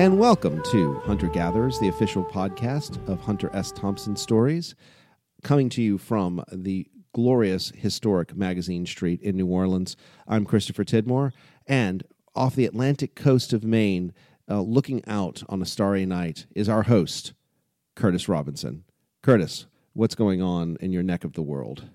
And welcome to Hunter Gatherers, the official podcast of Hunter S. Thompson Stories, coming to you from the glorious historic Magazine Street in New Orleans. I'm Christopher Tidmore, and off the Atlantic coast of Maine, uh, looking out on a starry night, is our host, Curtis Robinson. Curtis, what's going on in your neck of the world?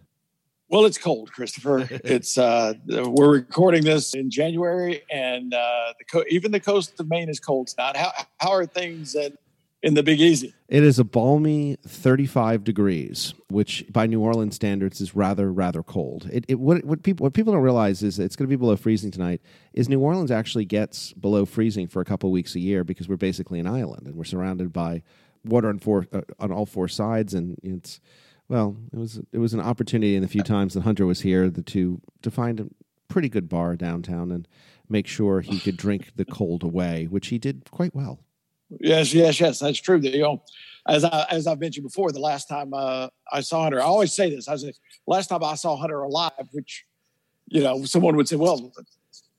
Well, it's cold, Christopher. it's uh, we're recording this in January, and uh, the co- even the coast of Maine is cold tonight. How how are things in, in the Big Easy? It is a balmy 35 degrees, which by New Orleans standards is rather rather cold. It, it what what people what people don't realize is it's going to be below freezing tonight. Is New Orleans actually gets below freezing for a couple of weeks a year because we're basically an island and we're surrounded by water on four uh, on all four sides, and it's well, it was it was an opportunity in the few times that Hunter was here the, to to find a pretty good bar downtown and make sure he could drink the cold away, which he did quite well. Yes, yes, yes, that's true. You know, as I as I've mentioned before, the last time uh, I saw Hunter, I always say this. I say last time I saw Hunter alive, which you know, someone would say, "Well,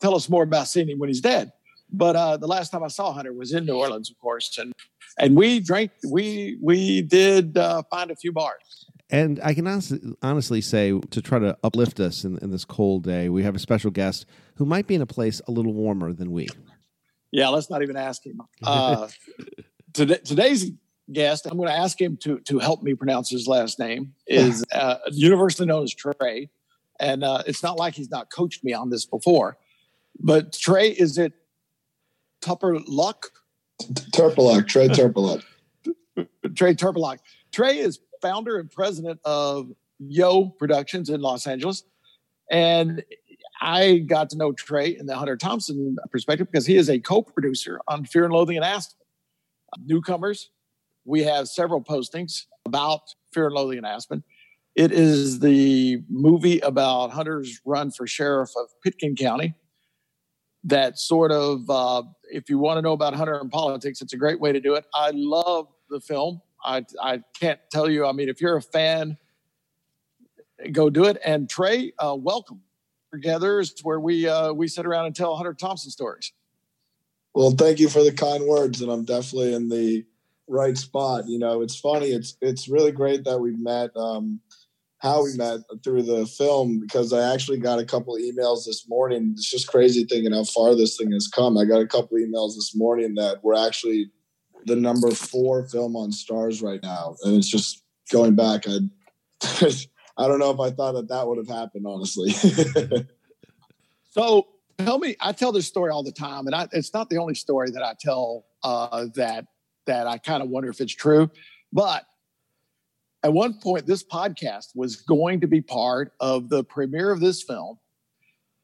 tell us more about seeing him when he's dead." But uh, the last time I saw Hunter was in New Orleans, of course, and and we drank. We we did uh, find a few bars. And I can honestly, honestly say, to try to uplift us in, in, this cold day, we have a special guest who might be in a place a little warmer than we. Yeah, let's not even ask him. Uh, today, today's guest, I'm going to ask him to to help me pronounce his last name. Is uh, universally known as Trey, and uh, it's not like he's not coached me on this before. But Trey, is it Tupper Luck? Turpeluck, Trey Turpeluck. Trey Turpeluck. Trey is founder and president of Yo Productions in Los Angeles. And I got to know Trey in the Hunter Thompson perspective because he is a co producer on Fear and Loathing in Aspen. Newcomers, we have several postings about Fear and Loathing in Aspen. It is the movie about Hunter's run for sheriff of Pitkin County. That sort of, uh, if you want to know about Hunter and politics, it's a great way to do it. I love the film. I, I can't tell you. I mean, if you're a fan, go do it. And Trey, uh, welcome. Together is where we uh, we sit around and tell Hunter Thompson stories. Well, thank you for the kind words, and I'm definitely in the right spot. You know, it's funny. It's it's really great that we met. Um, how we met through the film because I actually got a couple emails this morning. It's just crazy thinking how far this thing has come. I got a couple emails this morning that were actually the number four film on Starz right now, and it's just going back. I I don't know if I thought that that would have happened, honestly. so tell me, I tell this story all the time, and I, it's not the only story that I tell uh, that that I kind of wonder if it's true, but at one point, this podcast was going to be part of the premiere of this film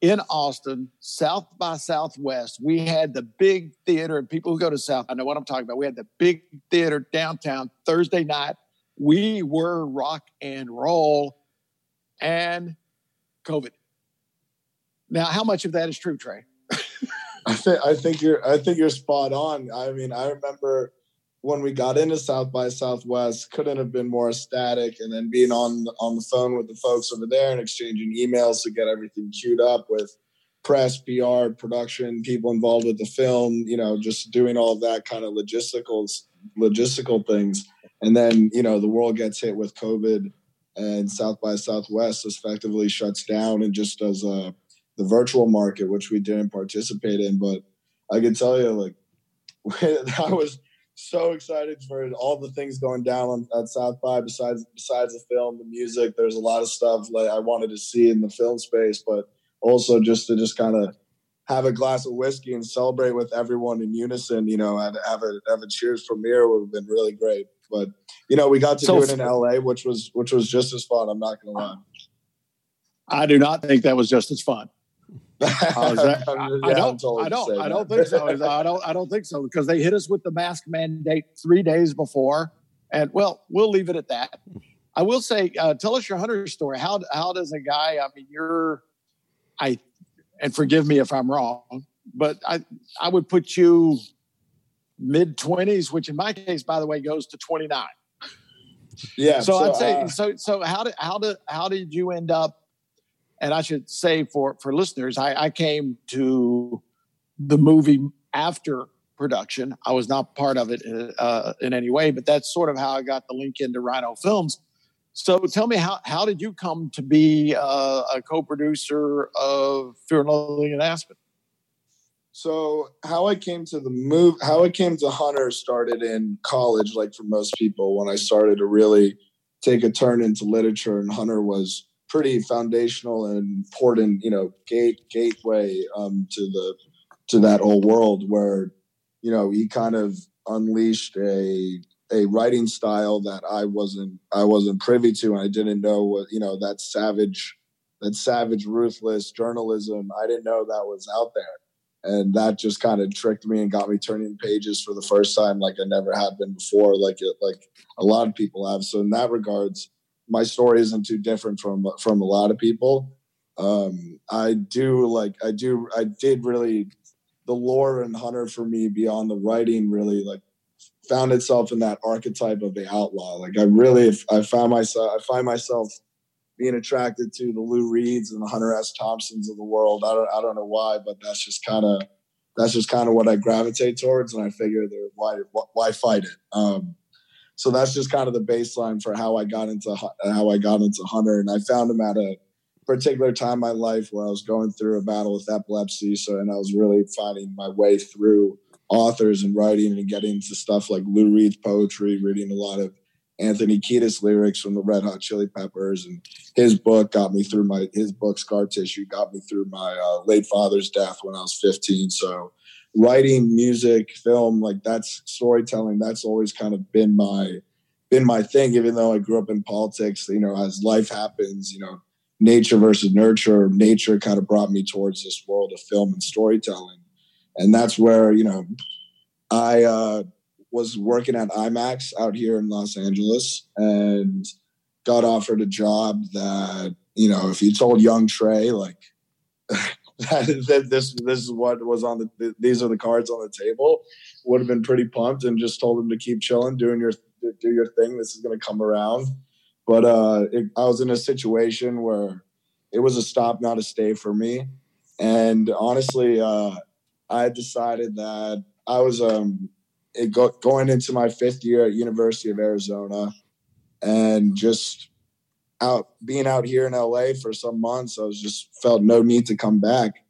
in Austin, South by Southwest, we had the big theater, and people who go to South, I know what I'm talking about. We had the big theater downtown Thursday night. We were rock and roll and COVID. Now, how much of that is true, Trey? I think I think you're I think you're spot on. I mean, I remember when we got into South by Southwest, couldn't have been more ecstatic. And then being on on the phone with the folks over there and exchanging emails to get everything queued up with press, PR, production, people involved with the film. You know, just doing all that kind of logistical logistical things. And then you know the world gets hit with COVID, and South by Southwest effectively shuts down and just does uh, the virtual market, which we didn't participate in. But I can tell you, like that was so excited for all the things going down on, at South by. Besides besides the film, the music, there's a lot of stuff like I wanted to see in the film space, but also just to just kind of have a glass of whiskey and celebrate with everyone in unison. You know, and have a have a cheers premiere would have been really great. But you know, we got to so do it in LA, which was which was just as fun. I'm not going to lie. I do not think that was just as fun. That, I, yeah, I, don't. I don't. I don't think so. I don't. I don't think so because they hit us with the mask mandate three days before, and well, we'll leave it at that. I will say, uh, tell us your hunter story. How how does a guy? I mean, you're, I, and forgive me if I'm wrong, but I I would put you mid twenties, which in my case, by the way, goes to twenty nine. Yeah. So, so I'd say uh, so. So how did how did how did you end up? And I should say for for listeners, I, I came to the movie after production. I was not part of it uh, in any way, but that's sort of how I got the link into Rhino Films. So tell me how how did you come to be uh, a co-producer of Fear and Loathing in Aspen? So how I came to the move, how I came to Hunter started in college, like for most people, when I started to really take a turn into literature, and Hunter was pretty foundational and important, you know, gate gateway um, to the to that whole world where, you know, he kind of unleashed a a writing style that I wasn't I wasn't privy to, and I didn't know what you know that savage that savage ruthless journalism. I didn't know that was out there, and that just kind of tricked me and got me turning pages for the first time like I never had been before, like it, like a lot of people have. So in that regards, my story isn't too different from from a lot of people. Um, I do like I do I did really the lore and hunter for me beyond the writing really like found itself in that archetype of the outlaw. Like I really, I found myself, I find myself being attracted to the Lou Reeds and the Hunter S. Thompsons of the world. I don't, I don't know why, but that's just kind of, that's just kind of what I gravitate towards. And I figure there, why, why fight it? Um, so that's just kind of the baseline for how I got into how I got into Hunter. And I found him at a particular time in my life where I was going through a battle with epilepsy. So, and I was really finding my way through authors and writing and getting into stuff like Lou Reed's poetry, reading a lot of Anthony Kiedis lyrics from the Red Hot Chili Peppers, and his book got me through my his book Scar Tissue got me through my uh, late father's death when I was 15. So writing, music, film, like that's storytelling. That's always kind of been my been my thing. Even though I grew up in politics, you know, as life happens, you know, nature versus nurture. Nature kind of brought me towards this world of film and storytelling and that's where you know I uh, was working at IMAX out here in Los Angeles and got offered a job that you know if you told young Trey like that, this this is what was on the these are the cards on the table would have been pretty pumped and just told him to keep chilling doing your do your thing. This is going to come around. But uh it, I was in a situation where it was a stop not a stay for me. And honestly uh I decided that I was um, go, going into my fifth year at University of Arizona, and just out being out here in LA for some months, I was just felt no need to come back,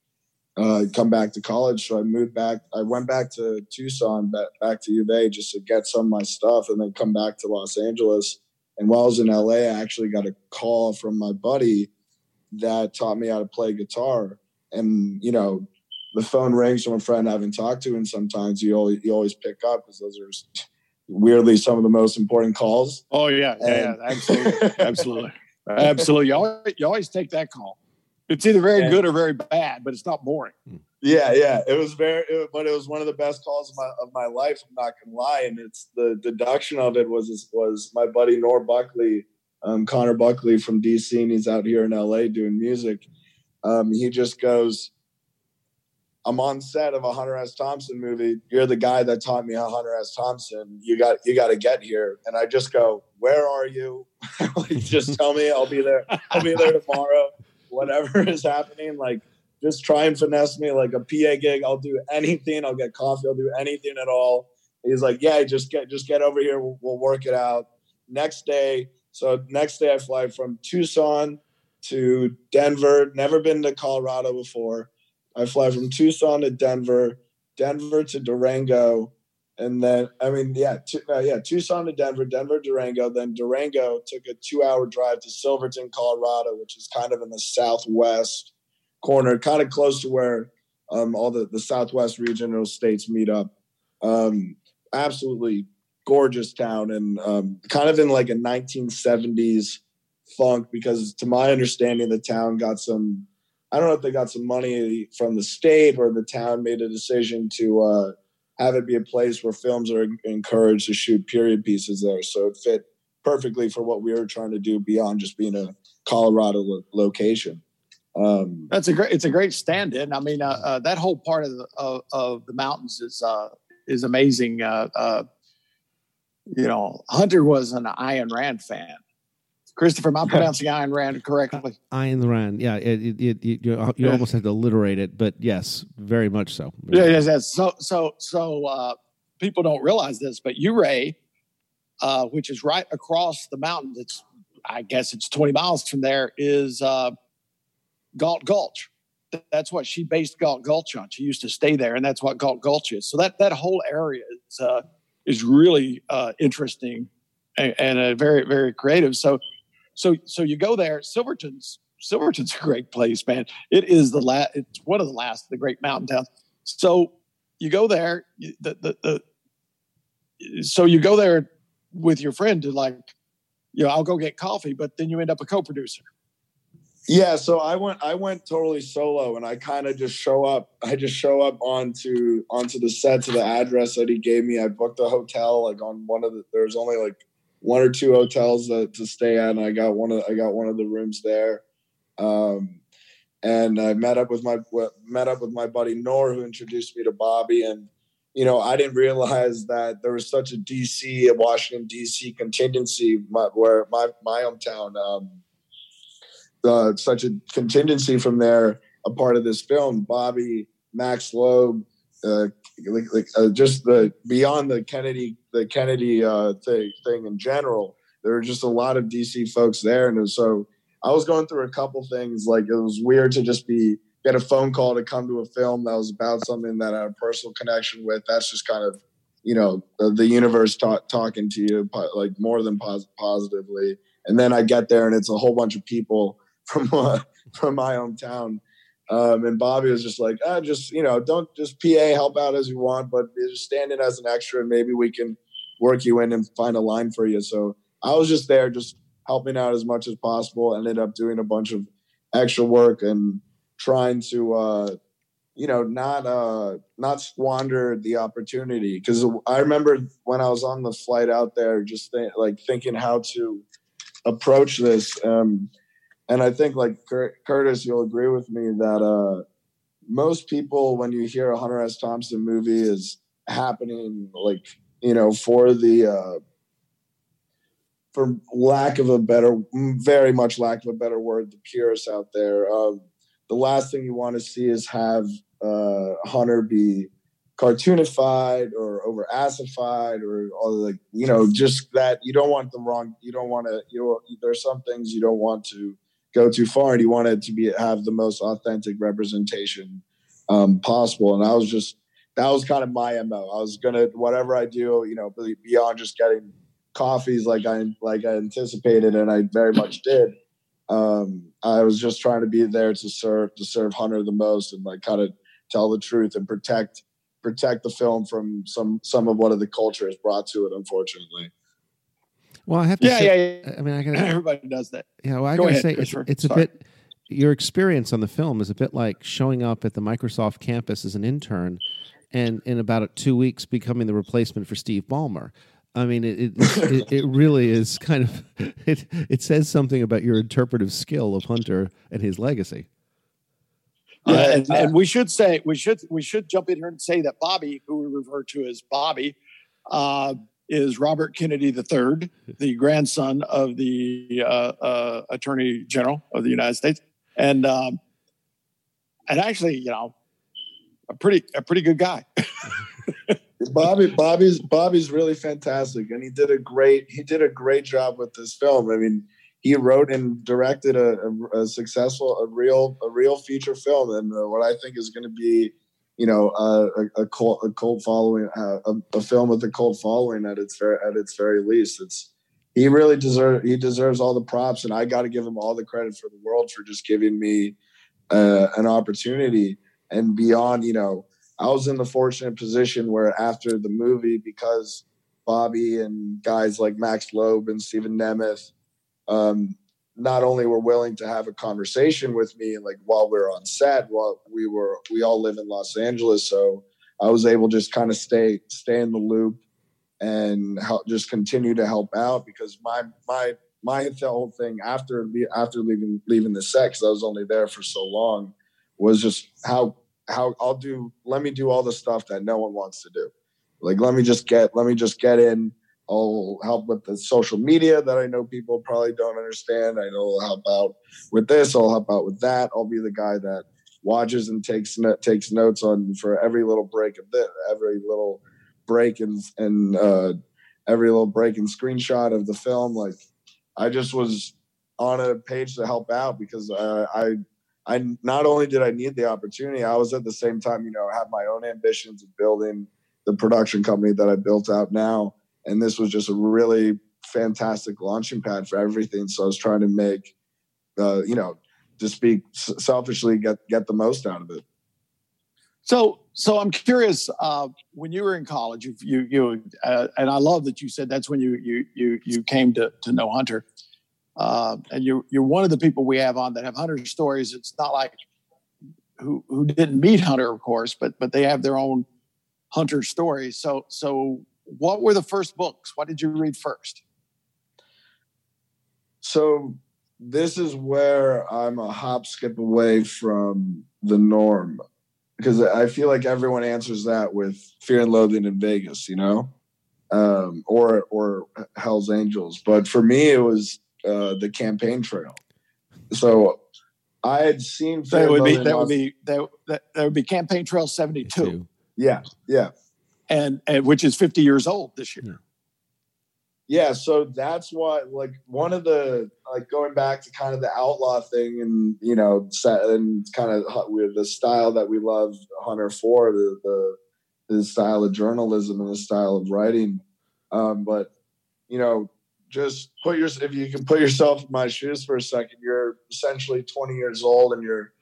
uh, come back to college. So I moved back. I went back to Tucson, back, back to U of A, just to get some of my stuff, and then come back to Los Angeles. And while I was in LA, I actually got a call from my buddy that taught me how to play guitar. And you know, the phone rings from a friend I haven't talked to, and sometimes you always you always pick up because those are weirdly some of the most important calls. Oh yeah, yeah, and, yeah absolutely, absolutely, absolutely. You always, you always take that call. It's either very and, good or very bad, but it's not boring. Hmm. Yeah, yeah. It was very, it, but it was one of the best calls of my of my life. I'm not gonna lie, and it's the deduction of it was was my buddy Nor Buckley, um, Connor Buckley from DC, and he's out here in LA doing music. Um, he just goes I'm on set of a Hunter S. Thompson movie. You're the guy that taught me how Hunter S. Thompson. You got you got to get here. And I just go, where are you? like, just tell me. I'll be there. I'll be there tomorrow. Whatever is happening, like just try and finesse me like a PA gig. I'll do anything. I'll get coffee. I'll do anything at all. He's like, yeah, just get just get over here. We'll, we'll work it out. Next day, so next day I fly from Tucson to Denver. Never been to Colorado before I fly from Tucson to Denver, Denver to Durango, and then I mean, yeah, uh, yeah, Tucson to Denver, Denver Durango, then Durango took a two-hour drive to Silverton, Colorado, which is kind of in the southwest corner, kind of close to where um, all the the southwest regional states meet up. Um, absolutely gorgeous town, and um, kind of in like a 1970s funk because, to my understanding, the town got some I don't know if they got some money from the state or the town made a decision to uh, have it be a place where films are encouraged to shoot period pieces there. So it fit perfectly for what we were trying to do beyond just being a Colorado lo- location. Um, That's a great. It's a great stand-in. I mean, uh, uh, that whole part of the of, of the mountains is uh, is amazing. Uh, uh, you know, Hunter was an Ayn Rand fan, Christopher, am I pronouncing Ayn Rand correctly? Ayn Rand, yeah. It, it, it, you you almost have to alliterate it, but yes, very much so. Yeah, yes, yes. So, so, so uh, people don't realize this, but Ouray, uh, which is right across the mountain, it's I guess it's 20 miles from there, is uh, Galt Gulch. That's what she based Galt Gulch on. She used to stay there, and that's what Galt Gulch is. So that that whole area is uh, is really uh, interesting and, and uh, very very creative. So, so so you go there. Silverton's Silverton's a great place, man. It is the last. It's one of the last of the great mountain towns. So you go there. The, the, the, so you go there with your friend to like, you know, I'll go get coffee, but then you end up a co-producer. Yeah, so I went I went totally solo and I kind of just show up. I just show up onto onto the set to the address that he gave me. I booked a hotel like on one of the there's only like one or two hotels that, to stay at I got one of I got one of the rooms there. Um and I met up with my met up with my buddy Nor who introduced me to Bobby and you know, I didn't realize that there was such a DC, a Washington DC contingency, my, where my my hometown, um, uh, such a contingency from there, a part of this film. Bobby, Max Loeb, uh, like, like uh, just the beyond the Kennedy, the Kennedy uh, thing, thing in general. There were just a lot of DC folks there, and so I was going through a couple things. Like it was weird to just be get a phone call to come to a film that was about something that I had a personal connection with. That's just kind of you know the, the universe ta- talking to you like more than pos- positively. And then I get there and it's a whole bunch of people from uh, from my hometown. Um, and Bobby was just like, ah, just you know, don't just PA help out as you want, but just stand in as an extra, and maybe we can work you in and find a line for you. So I was just there, just helping out as much as possible. Ended up doing a bunch of extra work and trying to, uh, you know, not uh, not squander the opportunity. Because I remember when I was on the flight out there, just think, like thinking how to approach this. Um, and I think like Cur- Curtis, you'll agree with me that uh, most people, when you hear a Hunter S. Thompson movie is happening, like you know, for the uh, for lack of a better, very much lack of a better word, the purists out there, um, the last thing you want to see is have uh, Hunter be cartoonified or over acidified or all like you know just that you don't want the wrong you don't want to you know, there's some things you don't want to go too far and you want it to be have the most authentic representation um, possible. And i was just that was kind of my mo i was gonna whatever i do you know beyond just getting coffees like i like i anticipated and i very much did um, i was just trying to be there to serve to serve hunter the most and like kind of tell the truth and protect protect the film from some some of what the culture has brought to it unfortunately Well, I have to Yeah, say, yeah, yeah. I mean, I gotta, Everybody does that. yeah, well, I Go gotta ahead, say, it's, it's a Sorry. bit. Your experience on the film is a bit like showing up at the Microsoft campus as an intern, and in about two weeks becoming the replacement for Steve Ballmer. I mean, it it, it it really is kind of it. It says something about your interpretive skill of Hunter and his legacy. Yeah, I- and, and we should say we should we should jump in here and say that Bobby, who we refer to as Bobby, uh, is Robert Kennedy III, the grandson of the uh, uh, Attorney General of the United States, and um, and actually, you know, a pretty a pretty good guy. Bobby Bobby's Bobby's really fantastic and he did a great he did a great job with this film. I mean, he wrote and directed a, a, a successful a real a real feature film and uh, what I think is going to be you know uh, a, a cult a cult following uh, a, a film with a cult following at its very at its very least. It's he really deserves he deserves all the props and I got to give him all the credit for the world for just giving me uh, an opportunity and beyond you know I was in the fortunate position where after the movie, because Bobby and guys like Max Loeb and Stephen Nemeth, um, not only were willing to have a conversation with me, like while we were on set, while we were, we all live in Los Angeles, so I was able to just kind of stay stay in the loop and help, just continue to help out because my my my whole thing after after leaving leaving the set because I was only there for so long was just how how I'll do let me do all the stuff that no one wants to do. Like let me just get let me just get in. I'll help with the social media that I know people probably don't understand. I know I'll help out with this. I'll help out with that. I'll be the guy that watches and takes takes notes on for every little break of this, every little break and and uh, every little break and screenshot of the film. Like I just was on a page to help out because uh, I I not only did I need the opportunity, I was at the same time, you know, have my own ambitions of building the production company that I built out now. And this was just a really fantastic launching pad for everything. So I was trying to make, uh, you know, to speak selfishly, get get the most out of it. So, so I'm curious. Uh, when you were in college, you you, you uh, and I love that you said that's when you you you you came to to know Hunter. Uh, and you're you're one of the people we have on that have Hunter stories. It's not like who who didn't meet Hunter, of course, but but they have their own Hunter stories. So so what were the first books? What did you read first? So this is where I'm a hop skip away from the norm because I feel like everyone answers that with Fear and Loathing in Vegas, you know, um, or or Hell's Angels. But for me, it was uh, the campaign trail. So I had seen that would be that would be that, that, that would be campaign trail seventy two. Yeah, yeah, and and which is fifty years old this year. Yeah, so that's why like one of the like going back to kind of the outlaw thing and you know set and kind of with the style that we love Hunter for the the, the style of journalism and the style of writing. Um, but you know just put your if you can put yourself in my shoes for a second you're essentially 20 years old and you're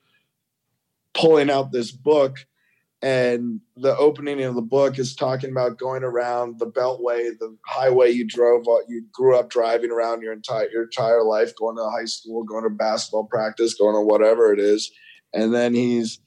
pulling out this book and the opening of the book is talking about going around the beltway the highway you drove uh, you grew up driving around your entire your entire life going to high school going to basketball practice going to whatever it is. And then he's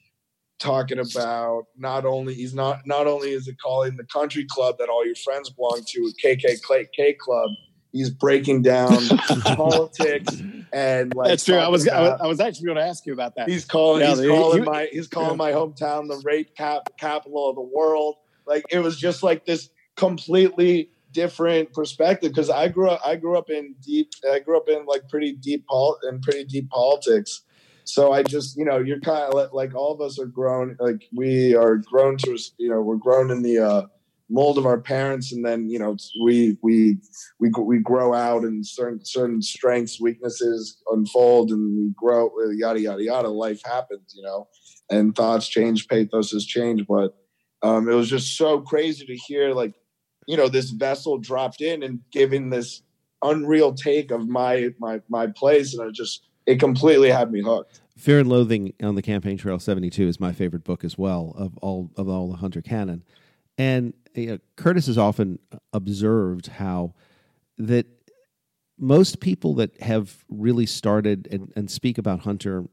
talking about not only he's not not only is it calling the country club that all your friends belong to KKK club he's breaking down politics and like that's true. I was, about, I was actually going to ask you about that. He's calling yeah, he's he, calling he, my he's calling yeah. my hometown the rape cap, capital of the world. Like it was just like this completely different perspective because I grew up I grew up in deep I grew up in like pretty deep pol and pretty deep politics. So I just you know you're kind of like all of us are grown like we are grown to you know we're grown in the uh mold of our parents and then you know we we we we grow out and certain certain strengths weaknesses unfold and we grow yada yada yada life happens you know and thoughts change pathos has changed but um, it was just so crazy to hear like you know this vessel dropped in and giving this unreal take of my my my place and I just it completely had me hooked. Fear and loathing on the campaign trail 72 is my favorite book as well of all of all the hunter canon and you know, Curtis has often observed how that most people that have really started and, and speak about Hunter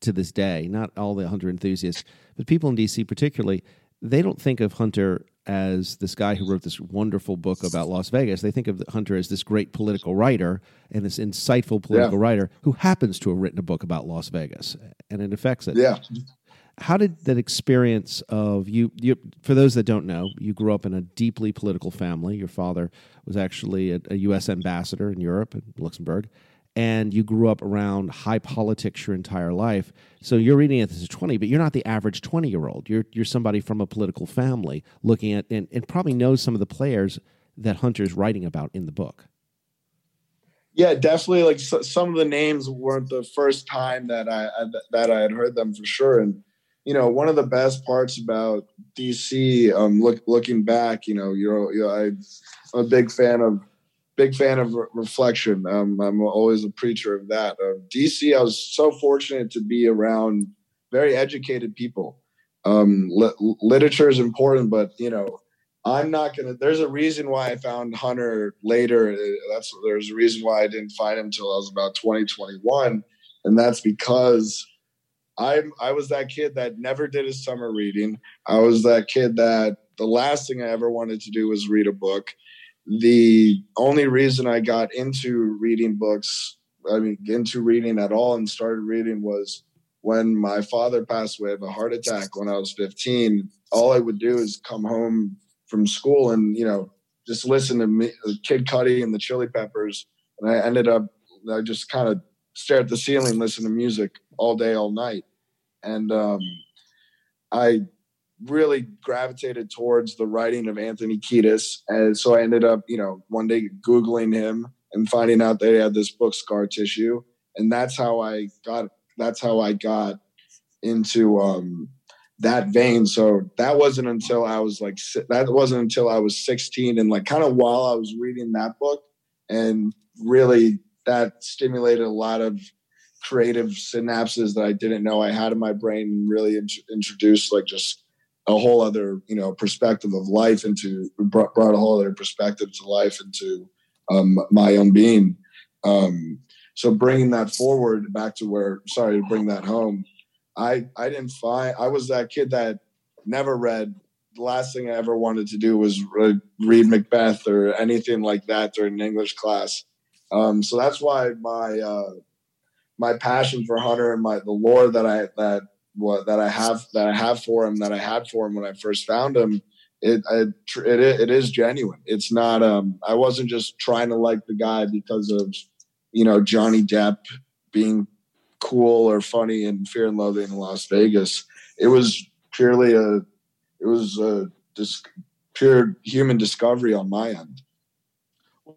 to this day, not all the Hunter enthusiasts, but people in DC particularly, they don't think of Hunter as this guy who wrote this wonderful book about Las Vegas. They think of Hunter as this great political writer and this insightful political yeah. writer who happens to have written a book about Las Vegas, and it affects it. Yeah how did that experience of you, you for those that don't know you grew up in a deeply political family. Your father was actually a, a u.s ambassador in europe and luxembourg and you grew up around high politics your entire life. So you're reading it as a 20 but you're not the average 20 year old you're, you're somebody from a political family looking at and, and probably knows some of the players that hunter's writing about in the book. Yeah definitely like so, some of the names weren't the first time that I, I that i had heard them for sure and you know, one of the best parts about DC, um, look, looking back, you know, you're, you know, I, am a big fan of, big fan of re- reflection. Um, I'm always a preacher of that. Uh, DC, I was so fortunate to be around very educated people. Um, li- literature is important, but you know, I'm not gonna. There's a reason why I found Hunter later. That's there's a reason why I didn't find him until I was about 2021, and that's because I I was that kid that never did his summer reading. I was that kid that the last thing I ever wanted to do was read a book. The only reason I got into reading books, I mean, into reading at all and started reading was when my father passed away of a heart attack when I was 15. All I would do is come home from school and, you know, just listen to me, uh, Kid Cudi and the Chili Peppers, and I ended up I just kind of stare at the ceiling, listen to music all day, all night, and um, I really gravitated towards the writing of Anthony Kiedis, and so I ended up, you know, one day googling him and finding out that he had this book, Scar Tissue, and that's how I got. That's how I got into um, that vein. So that wasn't until I was like that wasn't until I was 16 and like kind of while I was reading that book and really that stimulated a lot of creative synapses that I didn't know I had in my brain and really int- introduced like just a whole other you know perspective of life into brought, brought a whole other perspective to life into um, my own being. Um, so bringing that forward back to where sorry to bring that home I I didn't find I was that kid that never read. The last thing I ever wanted to do was read Macbeth or anything like that during an English class. Um, so that's why my uh, my passion for Hunter and my the lore that I that what that I have that I have for him that I had for him when I first found him it it it, it is genuine. It's not um I wasn't just trying to like the guy because of you know Johnny Depp being cool or funny in Fear and Loathing in Las Vegas. It was purely a, it was a just pure human discovery on my end.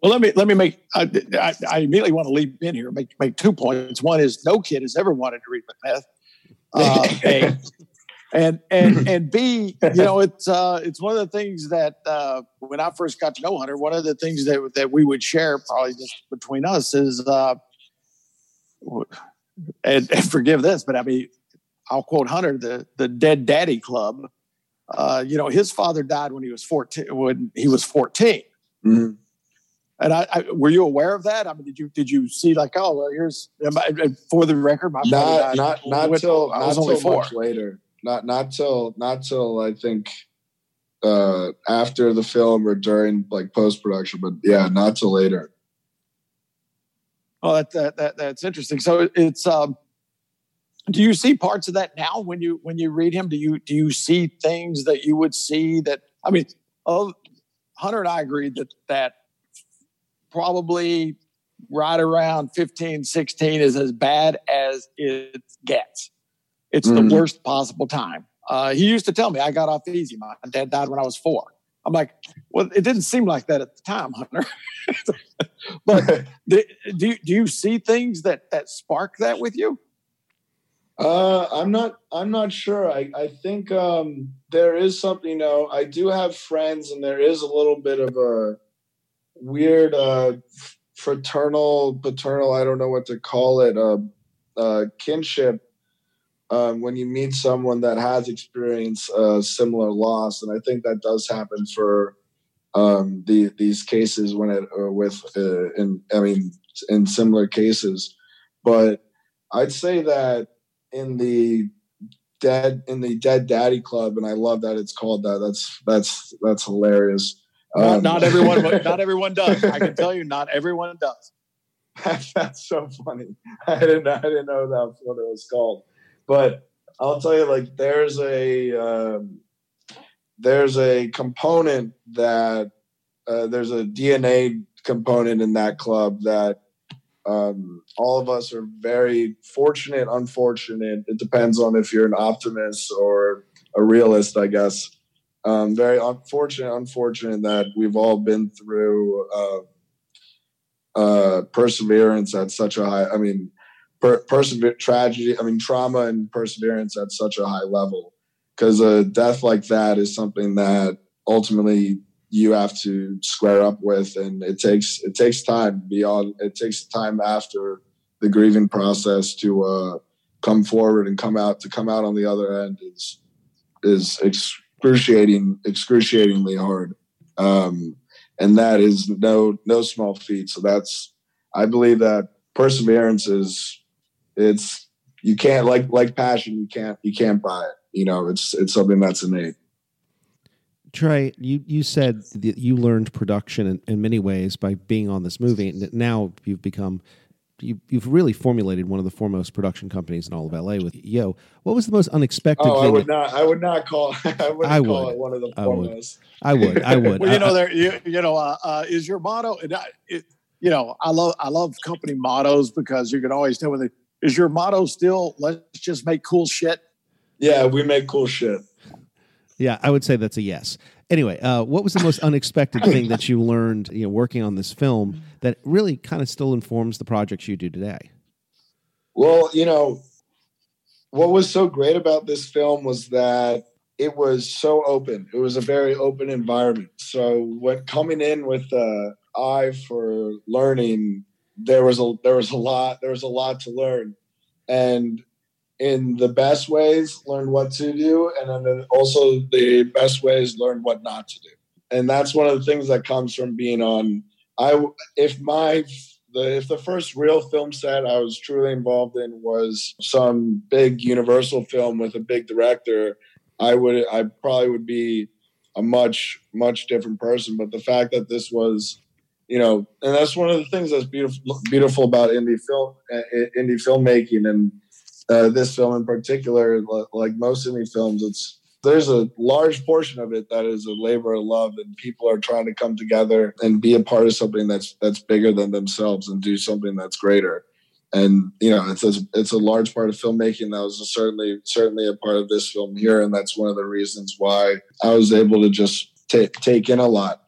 Well, let me let me make. I, I, I immediately want to leap in here. Make make two points. One is no kid has ever wanted to read Macbeth. Uh, a, and and and B, you know, it's uh, it's one of the things that uh, when I first got to know Hunter, one of the things that that we would share probably just between us is uh, and, and, forgive this, but I mean, I'll quote Hunter, the the Dead Daddy Club. Uh, you know, his father died when he was fourteen. When he was 14 mm-hmm. And I, I, were you aware of that? I mean, did you did you see like, oh, well, here's for the record, my not not not till I was not only four. much later. Not not till not till I think uh after the film or during like post production, but yeah, not till later. Oh, that, that, that that's interesting. So it's um, do you see parts of that now when you when you read him? Do you do you see things that you would see that I mean, oh, Hunter and I agreed that that probably right around 15, 16 is as bad as it gets. It's mm. the worst possible time. Uh, he used to tell me I got off easy. My dad died when I was four. I'm like, well, it didn't seem like that at the time, Hunter. but do, do, do you see things that that spark that with you? Uh, I'm not. I'm not sure. I I think um, there is something. You know, I do have friends, and there is a little bit of a weird uh, fraternal, paternal. I don't know what to call it. Uh, uh, kinship um, when you meet someone that has experienced a similar loss, and I think that does happen for um, the, these cases when it uh, with uh, in I mean in similar cases, but I'd say that in the dead in the dead daddy club, and I love that it's called that. That's that's that's hilarious. Um, not, not everyone, not everyone does. I can tell you, not everyone does. that's so funny. I didn't I didn't know that's what it was called. But I'll tell you, like, there's a um, there's a component that uh, there's a DNA component in that club that um, all of us are very fortunate, unfortunate. It depends on if you're an optimist or a realist, I guess. Um, very unfortunate, unfortunate that we've all been through uh, uh, perseverance at such a high. I mean, per- persever- tragedy, I mean, trauma and perseverance at such a high level. Because a death like that is something that ultimately you have to square up with, and it takes it takes time beyond. It takes time after the grieving process to uh, come forward and come out to come out on the other end is is excruciating excruciatingly hard um, and that is no no small feat so that's i believe that perseverance is it's you can't like like passion. You can't you can't buy it. You know, it's it's something that's innate. Trey, you, you said that you learned production in, in, many ways by being on this movie. And now you've become you, you've really formulated one of the foremost production companies in all of LA with Yo. What was the most unexpected Oh, I would that- not. I would not call. I wouldn't I call would. it one of the I would. foremost. I would. I would. well, you know, there, you, you know, uh, uh, is your motto? And I, it, you know, I love, I love company mottos because you can always tell whether is your motto still let's just make cool shit. Yeah, we make cool shit. Yeah, I would say that's a yes. Anyway, uh, what was the most unexpected thing that you learned, you know, working on this film that really kind of still informs the projects you do today? Well, you know, what was so great about this film was that it was so open. It was a very open environment. So when coming in with the eye for learning, there was a there was a lot there was a lot to learn, and in the best ways, learn what to do, and then also the best ways, learn what not to do. And that's one of the things that comes from being on. I if my the if the first real film set I was truly involved in was some big Universal film with a big director, I would I probably would be a much much different person. But the fact that this was, you know, and that's one of the things that's beautiful beautiful about indie film uh, indie filmmaking and uh, this film in particular, like most indie films, it's there's a large portion of it that is a labor of love and people are trying to come together and be a part of something that's that's bigger than themselves and do something that's greater and you know it's a, it's a large part of filmmaking that was certainly certainly a part of this film here and that's one of the reasons why i was able to just take take in a lot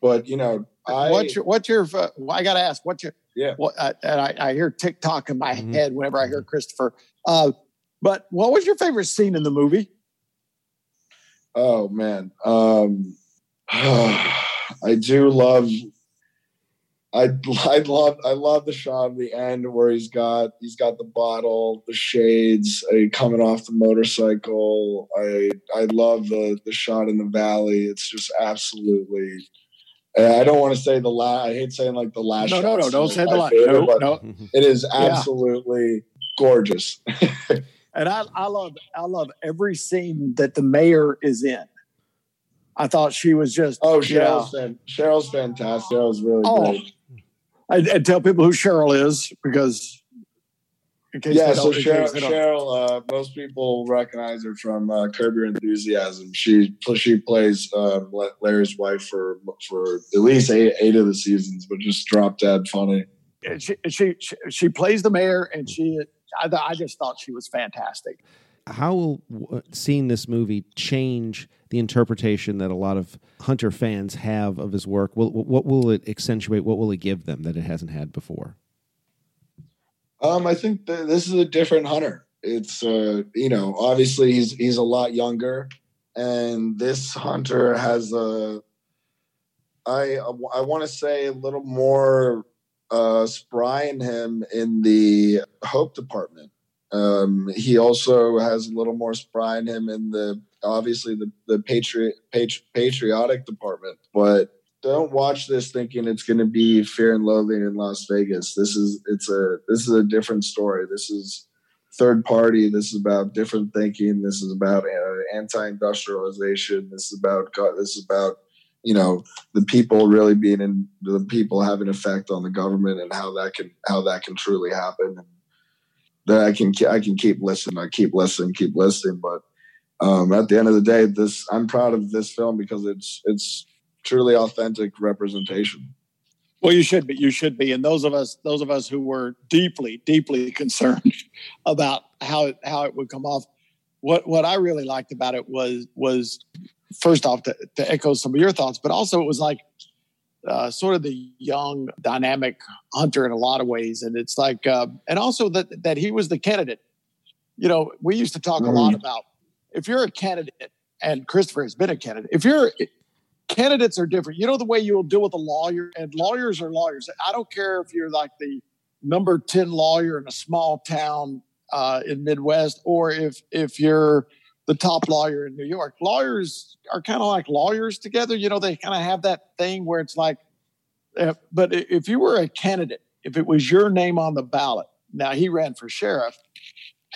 but you know I, what's your, what's your, uh, I got to ask, what's your, Yeah. what, uh, and I, I hear TikTok in my Mhm. head whenever I hear Christopher. Uh, but what was your favorite scene in the movie? Oh man, um, I do love. I I love I love the shot of the end where he's got he's got the bottle, the shades, uh, coming off the motorcycle. I I love the the shot in the valley. It's just absolutely. I don't want to say the last. I hate saying like the last. No, no, no, don't say the favorite, No, no. It is Yeah. Gorgeous. And I, I love, I love every scene that the mayor is in. I thought she was just, Oh, yeah. Cheryl's fan, Cheryl's fantastic. Cheryl's really Oh, great. I, and tell people who Cheryl is because, in case Yeah, so Cheryl, Cheryl uh, most people recognize her from uh, Curb Your Enthusiasm. She she plays um, Larry's wife for for at least eight, eight of the seasons, but just drop dead funny. she, she, she, she plays the mayor and she, I, th- I just thought she was fantastic. How will w- seeing this movie change the interpretation that a lot of Hunter fans have of his work? Will, what will it accentuate? What will it give them that it hasn't had before? Um, I think th- this is a different hunter. It's uh, you know, obviously he's he's a lot younger, and this hunter has a. I I want to say a little more uh, spry in him in the hope department. Um, he also has a little more spry in him in the obviously the the patriot patri- patriotic department, but don't watch this thinking it's going to be fear and loathing in las vegas. This is it's a this is a different story. This is third party. This is about different thinking. This is about uh, anti-industrialization. This is about this is about you know the people really being in the people having effect on the government and how that can how that can truly happen and that i can i can keep listening i keep listening keep listening but um, at the end of the day this i'm proud of this film because it's it's truly authentic representation. Well, you should be. You should be. And those of us, those of us who were deeply, deeply concerned about how it, how it would come off. What what I really liked about it was was first off to, to echo some of your thoughts, but also it was like uh, sort of the young, dynamic hunter in a lot of ways, and it's like, uh, and also that that he was the candidate. You know, we used to talk a lot about if you're a candidate, and Christopher has been a candidate. If you're candidates are different. You know the way you'll deal with a lawyer, and lawyers are lawyers. I don't care if you're like the number ten lawyer in a small town uh, in Midwest, or if if you're the top lawyer in New York. Lawyers are kind of like lawyers together. You know, they kind of have that thing where it's like. But if you were a candidate, if it was your name on the ballot, now he ran for sheriff,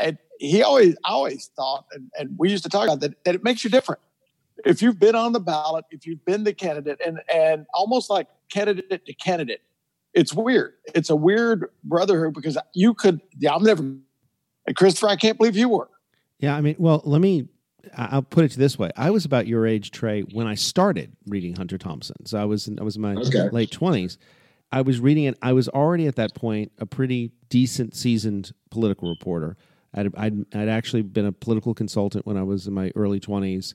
and he always, I always thought, and, and we used to talk about that, that it makes you different if you've been on the ballot, if you've been the candidate, and and almost like candidate to candidate, it's weird. It's a weird brotherhood because you could. Yeah, I'm never. And Christopher, I can't believe you were. Yeah, I mean, well, let me. I'll put it this way: I was about your age, Trey, when I started reading Hunter Thompson. So I was in, I was in my Okay. late twenties. I was reading it. I was already at that point a pretty decent, seasoned political reporter. I'd, I'd, I'd actually been a political consultant when I was in my early twenties.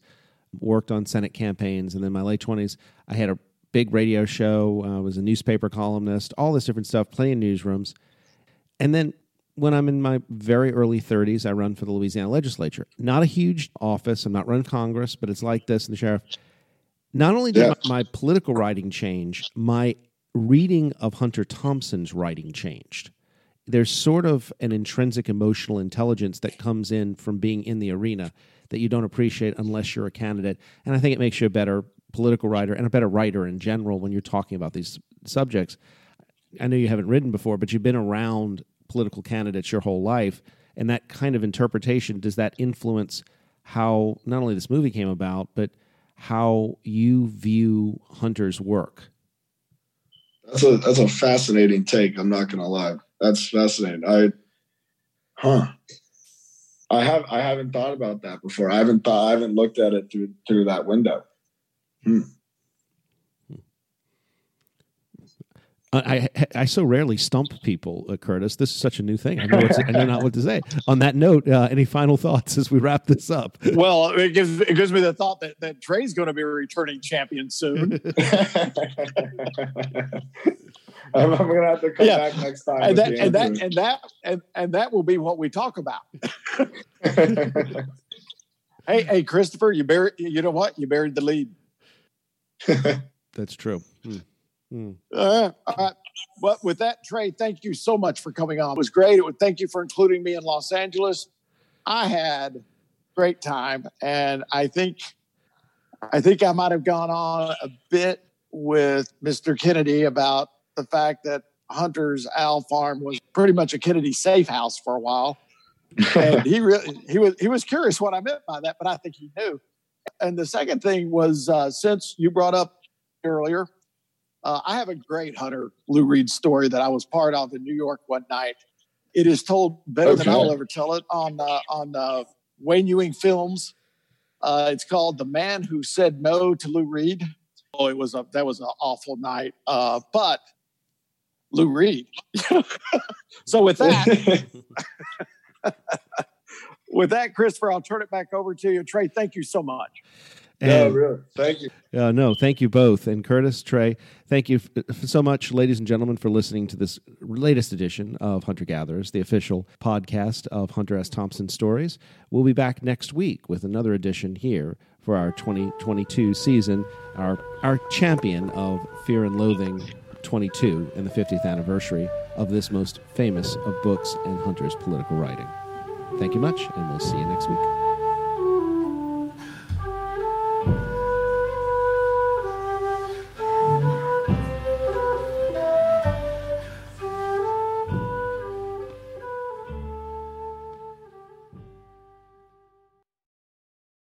Worked on Senate campaigns, and then my late twenties, I had a big radio show. Uh, I was a newspaper columnist, all this different stuff, plenty of newsrooms. And then when I'm in my very early 30s, I run for the Louisiana legislature. Not a huge office. I'm not running Congress, but it's like this. And the sheriff. Not only did Yeah. my, my political writing change, my reading of Hunter Thompson's writing changed. There's sort of an intrinsic emotional intelligence that comes in from being in the arena that you don't appreciate unless you're a candidate. And I think it makes you a better political writer and a better writer in general when you're talking about these subjects. I know you haven't written before, but you've been around political candidates your whole life, and that kind of interpretation does that influence how not only this movie came about, but how you view Hunter's work? That's a that's a fascinating take. I'm not gonna lie. That's fascinating. I, huh? I have I haven't thought about that before. I haven't thought I haven't looked at it through through that window. Hmm. I, I, I so rarely stump people, uh, Curtis. This is such a new thing. I know, what to, I know not what to say. On that note, uh, any final thoughts as we wrap this up? Well, it gives it gives me the thought that, that Trey's going to be a returning champion soon. I'm, I'm gonna have to come Yeah. back next time. and that and that and that and, and that will be what we talk about. Hey, hey, Christopher, you buried. You know what? You buried the lead. That's true. Hmm. Hmm. Uh, all right. But with that, Trey, thank you so much for coming on. It was great. It thank you for including me in Los Angeles. I had great time, and I think I think I might have gone on a bit with Mr. Kennedy about the fact that Hunter's Owl Farm was pretty much a Kennedy safe house for a while, and he really he was he was curious what I meant by that, but I think he knew. And the second thing was uh, since you brought up earlier, uh, I have a great Hunter Lou Reed story that I was part of in New York one night. It is told better than I'll ever tell it on uh, on uh, Wayne Ewing Films. Uh, it's called "The Man Who Said No to Lou Reed." Oh, it was a that was an awful night, uh, but Lou Reed. so with that, with that, Christopher, I'll turn it back over to you. Trey, thank you so much. No, And- really. Thank you. Uh, no, thank you both. And Curtis, Trey, thank you f- so much, ladies and gentlemen, for listening to this latest edition of Hunter Gatherers, the official podcast of Hunter S. Thompson Stories. We'll be back next week with another edition here for our 2022 season, our, our champion of Fear and Loathing 22 and the 50th anniversary of this most famous of books and Hunter's political writing. Thank you much, and we'll see you next week.